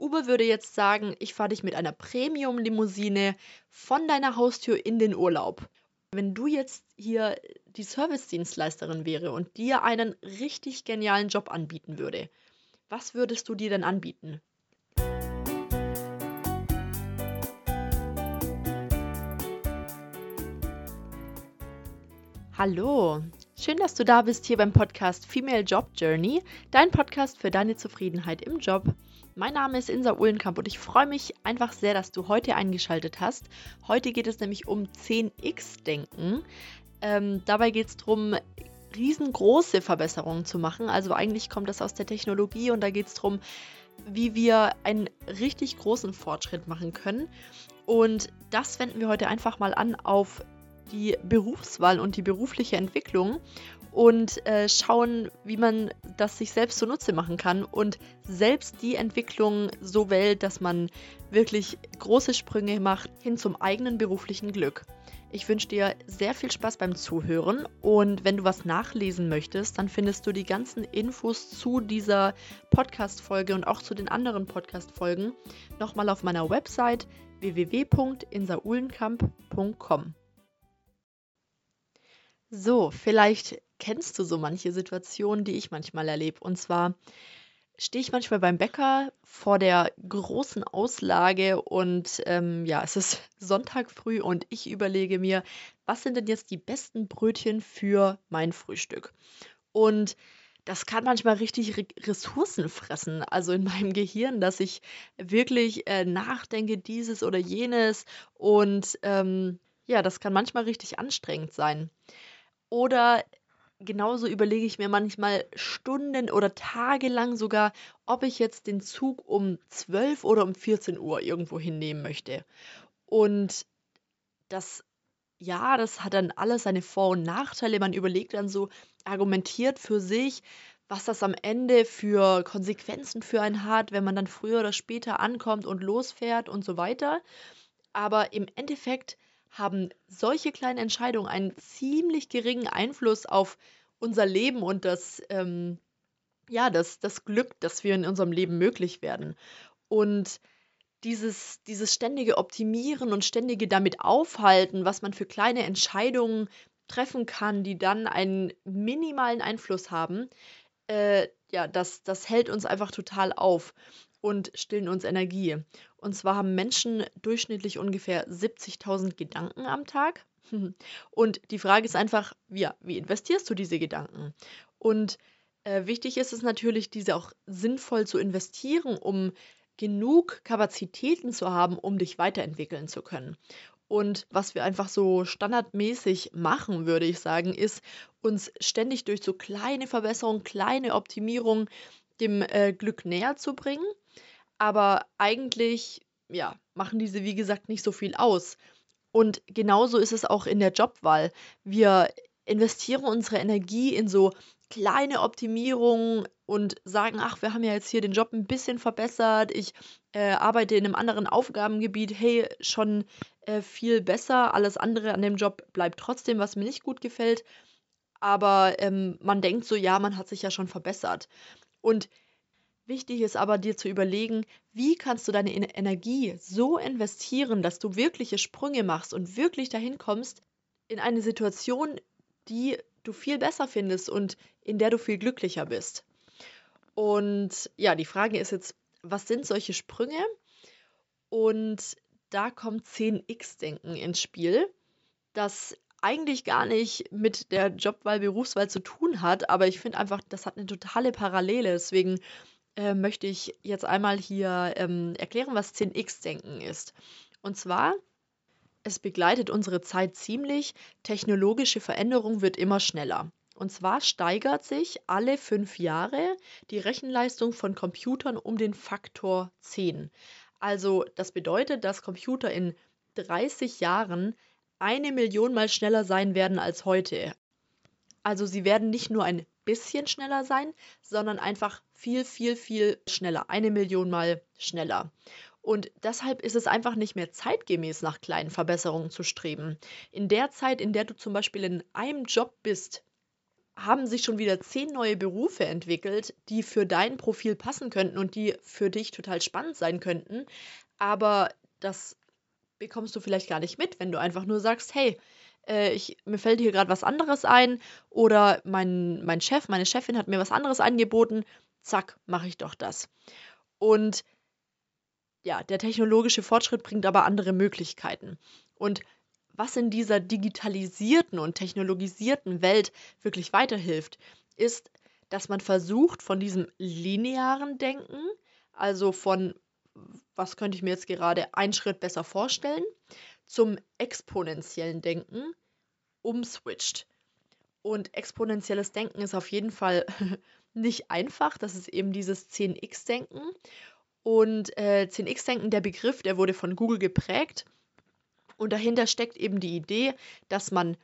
Uber würde jetzt sagen, ich fahre dich mit einer Premium-Limousine von deiner Haustür in den Urlaub. Wenn du jetzt hier die Service-Dienstleisterin wäre und dir einen richtig genialen Job anbieten würde, was würdest du dir denn anbieten? Hallo, schön, dass du da bist hier beim Podcast Female Job Journey, dein Podcast für deine Zufriedenheit im Job. Mein Name ist Insa Uhlenkamp und ich freue mich einfach sehr, dass du heute eingeschaltet hast. Heute geht es nämlich um 10x-Denken. Ähm, dabei geht es darum, riesengroße Verbesserungen zu machen. Also eigentlich kommt das aus der Technologie und da geht es darum, wie wir einen richtig großen Fortschritt machen können. Und das wenden wir heute einfach mal an auf die Berufswahl und die berufliche Entwicklung und äh, schauen, wie man das sich selbst zunutze machen kann und selbst die Entwicklung so wählt, dass man wirklich große Sprünge macht hin zum eigenen beruflichen Glück. Ich wünsche dir sehr viel Spaß beim Zuhören und wenn du was nachlesen möchtest, dann findest du die ganzen Infos zu dieser Podcast-Folge und auch zu den anderen Podcast-Folgen nochmal auf meiner Website www.insaulenkamp.com. So, vielleicht kennst du so manche Situationen, die ich manchmal erlebe. Und zwar stehe ich manchmal beim Bäcker vor der großen Auslage und ähm, ja, es ist Sonntag früh und ich überlege mir, was sind denn jetzt die besten Brötchen für mein Frühstück? Und das kann manchmal richtig Re Ressourcen fressen, also in meinem Gehirn, dass ich wirklich äh, nachdenke, dieses oder jenes. Und ähm, ja, das kann manchmal richtig anstrengend sein. Oder genauso überlege ich mir manchmal Stunden oder tagelang sogar, ob ich jetzt den Zug um 12 oder um 14 Uhr irgendwo hinnehmen möchte. Und das, ja, das hat dann alles seine Vor- und Nachteile. Man überlegt dann so, argumentiert für sich, was das am Ende für Konsequenzen für einen hat, wenn man dann früher oder später ankommt und losfährt und so weiter. Aber im Endeffekt haben solche kleinen Entscheidungen einen ziemlich geringen Einfluss auf unser Leben und das, ähm, ja, das, das Glück, das wir in unserem Leben möglich werden. Und dieses, dieses ständige Optimieren und ständige damit aufhalten, was man für kleine Entscheidungen treffen kann, die dann einen minimalen Einfluss haben, äh, ja, das, das hält uns einfach total auf und stillen uns Energie. Und zwar haben Menschen durchschnittlich ungefähr 70.000 Gedanken am Tag. Und die Frage ist einfach, ja, wie investierst du diese Gedanken? Und äh, wichtig ist es natürlich, diese auch sinnvoll zu investieren, um genug Kapazitäten zu haben, um dich weiterentwickeln zu können. Und was wir einfach so standardmäßig machen, würde ich sagen, ist uns ständig durch so kleine Verbesserungen, kleine Optimierungen dem äh, Glück näher zu bringen aber eigentlich, ja, machen diese, wie gesagt, nicht so viel aus. Und genauso ist es auch in der Jobwahl. Wir investieren unsere Energie in so kleine Optimierungen und sagen, ach, wir haben ja jetzt hier den Job ein bisschen verbessert, ich äh, arbeite in einem anderen Aufgabengebiet, hey, schon äh, viel besser, alles andere an dem Job bleibt trotzdem, was mir nicht gut gefällt, aber ähm, man denkt so, ja, man hat sich ja schon verbessert. Und Wichtig ist aber dir zu überlegen, wie kannst du deine Energie so investieren, dass du wirkliche Sprünge machst und wirklich dahin kommst in eine Situation, die du viel besser findest und in der du viel glücklicher bist. Und ja, die Frage ist jetzt, was sind solche Sprünge? Und da kommt 10x-Denken ins Spiel, das eigentlich gar nicht mit der Jobwahl, Berufswahl zu tun hat, aber ich finde einfach, das hat eine totale Parallele. Deswegen äh, möchte ich jetzt einmal hier ähm, erklären, was 10x-Denken ist. Und zwar, es begleitet unsere Zeit ziemlich, technologische Veränderung wird immer schneller. Und zwar steigert sich alle fünf Jahre die Rechenleistung von Computern um den Faktor 10. Also das bedeutet, dass Computer in 30 Jahren eine Million mal schneller sein werden als heute. Also sie werden nicht nur ein bisschen schneller sein, sondern einfach viel, viel, viel schneller. Eine Million Mal schneller. Und deshalb ist es einfach nicht mehr zeitgemäß, nach kleinen Verbesserungen zu streben. In der Zeit, in der du zum Beispiel in einem Job bist, haben sich schon wieder zehn neue Berufe entwickelt, die für dein Profil passen könnten und die für dich total spannend sein könnten. Aber das bekommst du vielleicht gar nicht mit, wenn du einfach nur sagst, hey, äh, ich, mir fällt hier gerade was anderes ein oder mein, mein Chef, meine Chefin hat mir was anderes angeboten, zack, mache ich doch das. Und ja, der technologische Fortschritt bringt aber andere Möglichkeiten. Und was in dieser digitalisierten und technologisierten Welt wirklich weiterhilft, ist, dass man versucht, von diesem linearen Denken, also von was könnte ich mir jetzt gerade einen Schritt besser vorstellen, zum exponentiellen Denken umswitcht. Und exponentielles Denken ist auf jeden Fall nicht einfach. Das ist eben dieses 10x-Denken. Und äh, 10x-Denken, der Begriff, der wurde von Google geprägt und dahinter steckt eben die Idee, dass man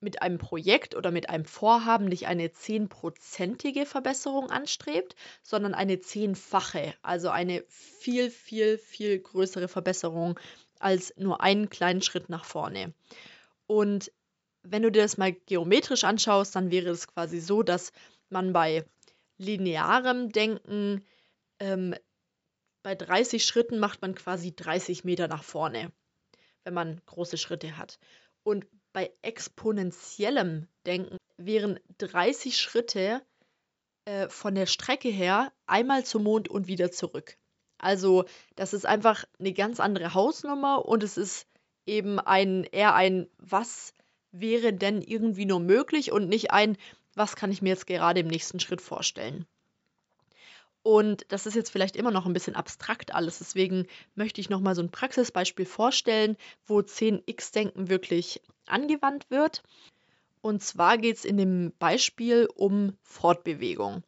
mit einem Projekt oder mit einem Vorhaben nicht eine zehnprozentige Verbesserung anstrebt, sondern eine zehnfache, also eine viel, viel, viel größere Verbesserung als nur einen kleinen Schritt nach vorne. Und wenn du dir das mal geometrisch anschaust, dann wäre es quasi so, dass man bei linearem Denken ähm, bei 30 Schritten macht man quasi 30 Meter nach vorne wenn man große Schritte hat. Und bei exponentiellem Denken wären 30 Schritte äh, von der Strecke her einmal zum Mond und wieder zurück. Also das ist einfach eine ganz andere Hausnummer und es ist eben ein eher ein was wäre denn irgendwie nur möglich und nicht ein was kann ich mir jetzt gerade im nächsten Schritt vorstellen. Und das ist jetzt vielleicht immer noch ein bisschen abstrakt alles. Deswegen möchte ich nochmal so ein Praxisbeispiel vorstellen, wo 10x-Denken wirklich angewandt wird. Und zwar geht es in dem Beispiel um Fortbewegung.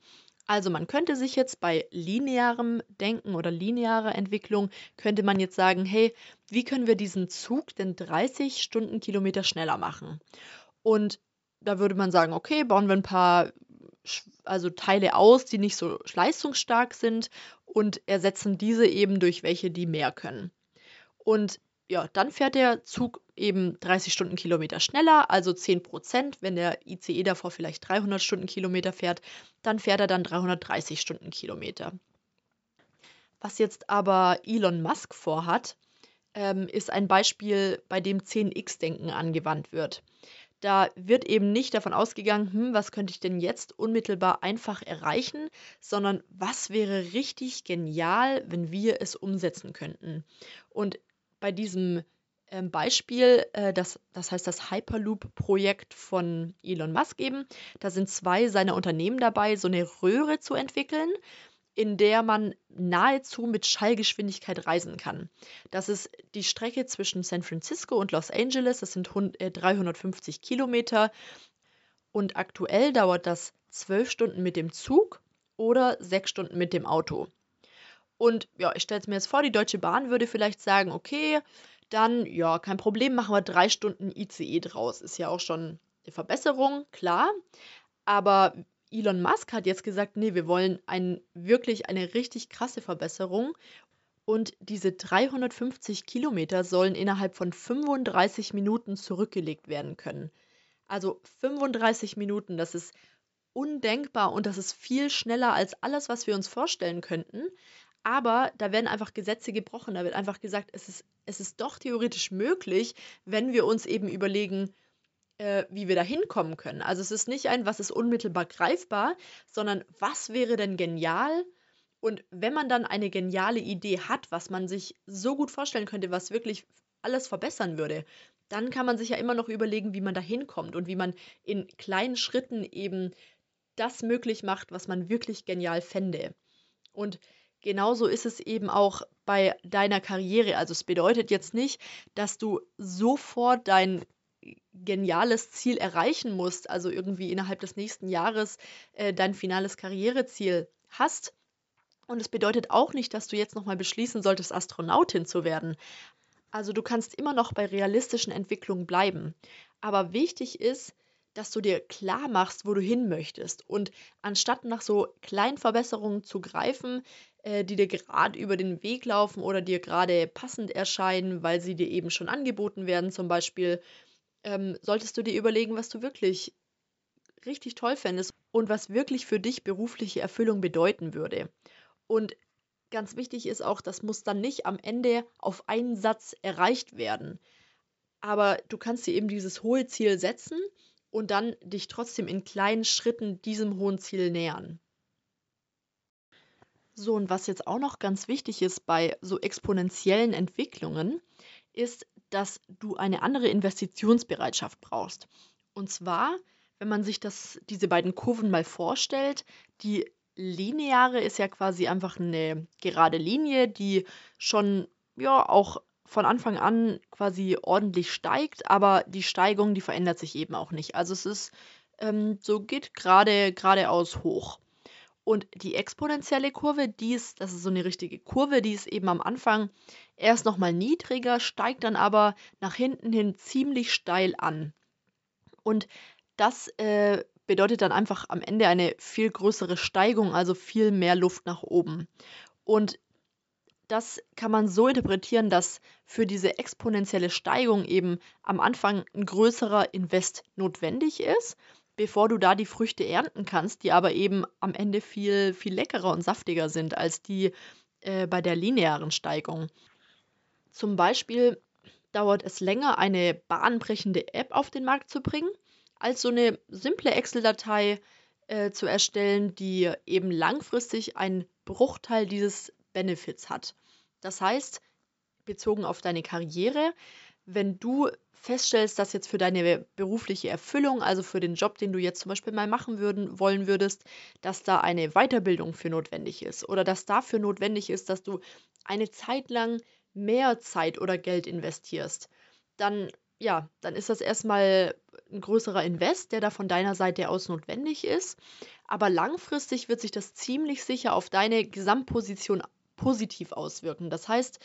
Also man könnte sich jetzt bei linearem Denken oder linearer Entwicklung, könnte man jetzt sagen, hey, wie können wir diesen Zug denn 30 Stundenkilometer schneller machen? Und da würde man sagen, okay, bauen wir ein paar also Teile aus, die nicht so leistungsstark sind und ersetzen diese eben durch welche, die mehr können. Und ja, dann fährt der Zug eben 30 Stundenkilometer schneller, also 10 Prozent. Wenn der ICE davor vielleicht 300 Stundenkilometer fährt, dann fährt er dann 330 Stundenkilometer. Was jetzt aber Elon Musk vorhat, ähm, ist ein Beispiel, bei dem 10x-Denken angewandt wird. Da wird eben nicht davon ausgegangen, hm, was könnte ich denn jetzt unmittelbar einfach erreichen, sondern was wäre richtig genial, wenn wir es umsetzen könnten. Und bei diesem ähm, Beispiel, äh, das, das heißt das Hyperloop-Projekt von Elon Musk eben, da sind zwei seiner Unternehmen dabei, so eine Röhre zu entwickeln, in der man nahezu mit Schallgeschwindigkeit reisen kann. Das ist die Strecke zwischen San Francisco und Los Angeles. Das sind 350 äh, Kilometer. Und aktuell dauert das zwölf Stunden mit dem Zug oder sechs Stunden mit dem Auto. Und ja, ich stelle es mir jetzt vor, die Deutsche Bahn würde vielleicht sagen, okay, dann ja, kein Problem, machen wir drei Stunden ICE draus. Ist ja auch schon eine Verbesserung, klar. Aber Elon Musk hat jetzt gesagt, nee, wir wollen ein, wirklich eine richtig krasse Verbesserung. Und diese 350 Kilometer sollen innerhalb von 35 Minuten zurückgelegt werden können. Also 35 Minuten, das ist undenkbar und das ist viel schneller als alles, was wir uns vorstellen könnten. Aber da werden einfach Gesetze gebrochen. Da wird einfach gesagt, es ist, es ist doch theoretisch möglich, wenn wir uns eben überlegen, äh, wie wir da hinkommen können. Also es ist nicht ein, was ist unmittelbar greifbar, sondern was wäre denn genial? Und wenn man dann eine geniale Idee hat, was man sich so gut vorstellen könnte, was wirklich alles verbessern würde, dann kann man sich ja immer noch überlegen, wie man da hinkommt und wie man in kleinen Schritten eben das möglich macht, was man wirklich genial fände. Und genauso ist es eben auch bei deiner Karriere. Also es bedeutet jetzt nicht, dass du sofort dein geniales Ziel erreichen musst, also irgendwie innerhalb des nächsten Jahres äh, dein finales Karriereziel hast. Und es bedeutet auch nicht, dass du jetzt nochmal beschließen solltest, Astronautin zu werden. Also du kannst immer noch bei realistischen Entwicklungen bleiben. Aber wichtig ist, dass du dir klar machst, wo du hin möchtest. Und anstatt nach so kleinen Verbesserungen zu greifen, äh, die dir gerade über den Weg laufen oder dir gerade passend erscheinen, weil sie dir eben schon angeboten werden, zum Beispiel ähm, solltest du dir überlegen, was du wirklich richtig toll fändest und was wirklich für dich berufliche Erfüllung bedeuten würde. Und ganz wichtig ist auch, das muss dann nicht am Ende auf einen Satz erreicht werden. Aber du kannst dir eben dieses hohe Ziel setzen und dann dich trotzdem in kleinen Schritten diesem hohen Ziel nähern. So, und was jetzt auch noch ganz wichtig ist bei so exponentiellen Entwicklungen, ist, dass du eine andere Investitionsbereitschaft brauchst. Und zwar, wenn man sich das, diese beiden Kurven mal vorstellt, die lineare ist ja quasi einfach eine gerade Linie, die schon ja auch von Anfang an quasi ordentlich steigt, aber die Steigung, die verändert sich eben auch nicht. Also es ist ähm, so geht gerade geradeaus hoch. Und die exponentielle Kurve, die ist, das ist so eine richtige Kurve, die ist eben am Anfang erst nochmal niedriger, steigt dann aber nach hinten hin ziemlich steil an. Und das äh, bedeutet dann einfach am Ende eine viel größere Steigung, also viel mehr Luft nach oben. Und das kann man so interpretieren, dass für diese exponentielle Steigung eben am Anfang ein größerer Invest notwendig ist bevor du da die Früchte ernten kannst, die aber eben am Ende viel, viel leckerer und saftiger sind als die äh, bei der linearen Steigung. Zum Beispiel dauert es länger, eine bahnbrechende App auf den Markt zu bringen, als so eine simple Excel-Datei äh, zu erstellen, die eben langfristig einen Bruchteil dieses Benefits hat. Das heißt, bezogen auf deine Karriere, wenn du feststellst, dass jetzt für deine berufliche Erfüllung, also für den Job, den du jetzt zum Beispiel mal machen würden, wollen würdest, dass da eine Weiterbildung für notwendig ist oder dass dafür notwendig ist, dass du eine Zeit lang mehr Zeit oder Geld investierst, dann ja, dann ist das erstmal ein größerer Invest, der da von deiner Seite aus notwendig ist. Aber langfristig wird sich das ziemlich sicher auf deine Gesamtposition positiv auswirken. Das heißt,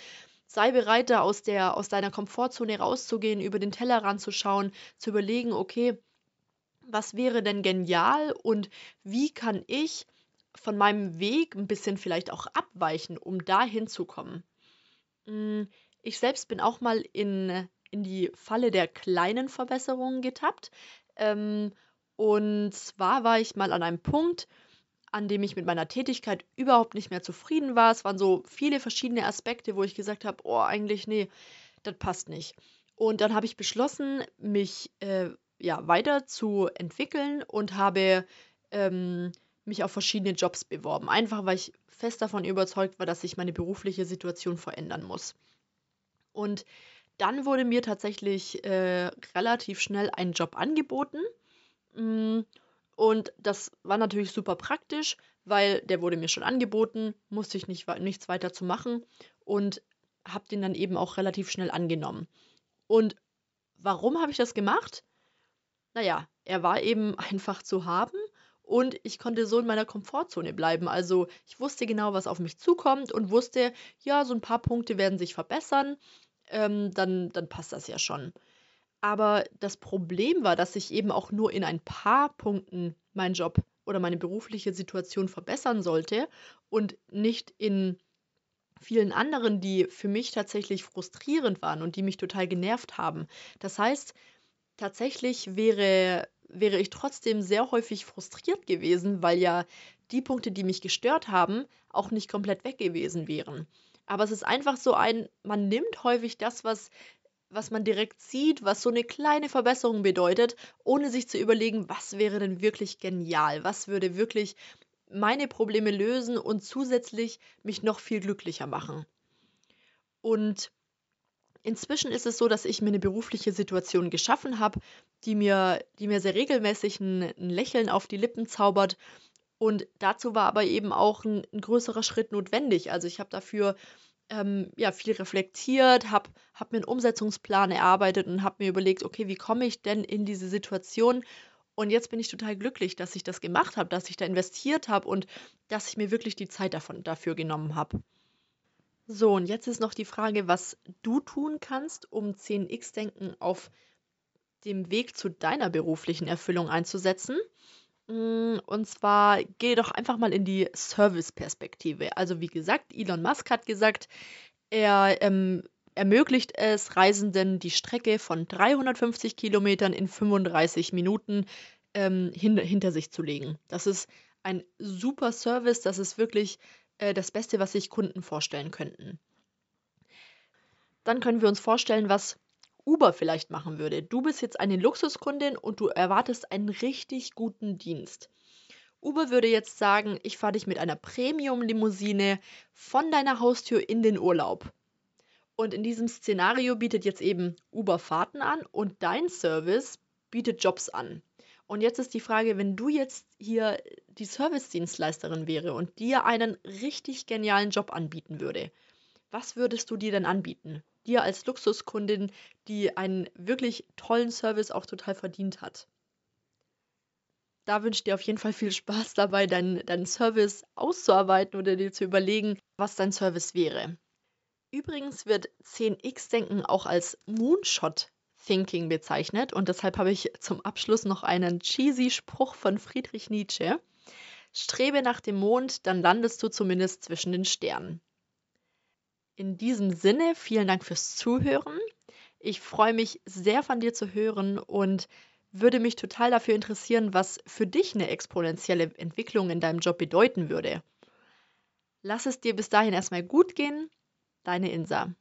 sei bereit, da aus, der, aus deiner Komfortzone rauszugehen, über den Tellerrand zu schauen, zu überlegen, okay, was wäre denn genial und wie kann ich von meinem Weg ein bisschen vielleicht auch abweichen, um da hinzukommen. Hm, ich selbst bin auch mal in, in die Falle der kleinen Verbesserungen getappt. Ähm, und zwar war ich mal an einem Punkt, an dem ich mit meiner Tätigkeit überhaupt nicht mehr zufrieden war. Es waren so viele verschiedene Aspekte, wo ich gesagt habe, oh, eigentlich, nee, das passt nicht. Und dann habe ich beschlossen, mich äh, ja, weiter zu entwickeln und habe ähm, mich auf verschiedene Jobs beworben. Einfach weil ich fest davon überzeugt war, dass sich meine berufliche Situation verändern muss. Und dann wurde mir tatsächlich äh, relativ schnell ein Job angeboten. Mm, und das war natürlich super praktisch, weil der wurde mir schon angeboten, musste ich nicht, nichts weiter zu machen und habe den dann eben auch relativ schnell angenommen. Und warum habe ich das gemacht? Naja, er war eben einfach zu haben und ich konnte so in meiner Komfortzone bleiben. Also ich wusste genau, was auf mich zukommt und wusste, ja, so ein paar Punkte werden sich verbessern, ähm, dann, dann passt das ja schon. Aber das Problem war, dass ich eben auch nur in ein paar Punkten meinen Job oder meine berufliche Situation verbessern sollte und nicht in vielen anderen, die für mich tatsächlich frustrierend waren und die mich total genervt haben. Das heißt, tatsächlich wäre, wäre ich trotzdem sehr häufig frustriert gewesen, weil ja die Punkte, die mich gestört haben, auch nicht komplett weg gewesen wären. Aber es ist einfach so ein, man nimmt häufig das, was was man direkt sieht, was so eine kleine Verbesserung bedeutet, ohne sich zu überlegen, was wäre denn wirklich genial, was würde wirklich meine Probleme lösen und zusätzlich mich noch viel glücklicher machen. Und inzwischen ist es so, dass ich mir eine berufliche Situation geschaffen habe, die mir, die mir sehr regelmäßig ein, ein Lächeln auf die Lippen zaubert. Und dazu war aber eben auch ein, ein größerer Schritt notwendig. Also ich habe dafür ähm, ja, viel reflektiert, habe hab mir einen Umsetzungsplan erarbeitet und habe mir überlegt, okay, wie komme ich denn in diese Situation? Und jetzt bin ich total glücklich, dass ich das gemacht habe, dass ich da investiert habe und dass ich mir wirklich die Zeit davon, dafür genommen habe. So, und jetzt ist noch die Frage, was du tun kannst, um 10x-Denken auf dem Weg zu deiner beruflichen Erfüllung einzusetzen. Mm, und zwar geh doch einfach mal in die Service-Perspektive. Also wie gesagt, Elon Musk hat gesagt, er ähm, ermöglicht es Reisenden, die Strecke von 350 Kilometern in 35 Minuten ähm, hin, hinter sich zu legen. Das ist ein super Service, das ist wirklich äh, das Beste, was sich Kunden vorstellen könnten. Dann können wir uns vorstellen, was Uber vielleicht machen würde. Du bist jetzt eine Luxuskundin und du erwartest einen richtig guten Dienst. Uber würde jetzt sagen, ich fahre dich mit einer Premium-Limousine von deiner Haustür in den Urlaub. Und in diesem Szenario bietet jetzt eben Uber Fahrten an und dein Service bietet Jobs an. Und jetzt ist die Frage, wenn du jetzt hier die Service-Dienstleisterin wäre und dir einen richtig genialen Job anbieten würde, was würdest du dir denn anbieten? Dir als Luxuskundin, die einen wirklich tollen Service auch total verdient hat. Da wünsche ich dir auf jeden Fall viel Spaß dabei, deinen, deinen Service auszuarbeiten oder dir zu überlegen, was dein Service wäre. Übrigens wird 10x-Denken auch als Moonshot Thinking bezeichnet und deshalb habe ich zum Abschluss noch einen cheesy Spruch von Friedrich Nietzsche. Strebe nach dem Mond, dann landest du zumindest zwischen den Sternen. In diesem Sinne, vielen Dank fürs Zuhören. Ich freue mich sehr von dir zu hören und würde mich total dafür interessieren, was für dich eine exponentielle Entwicklung in deinem Job bedeuten würde. Lass es dir bis dahin erstmal gut gehen. Deine Insa.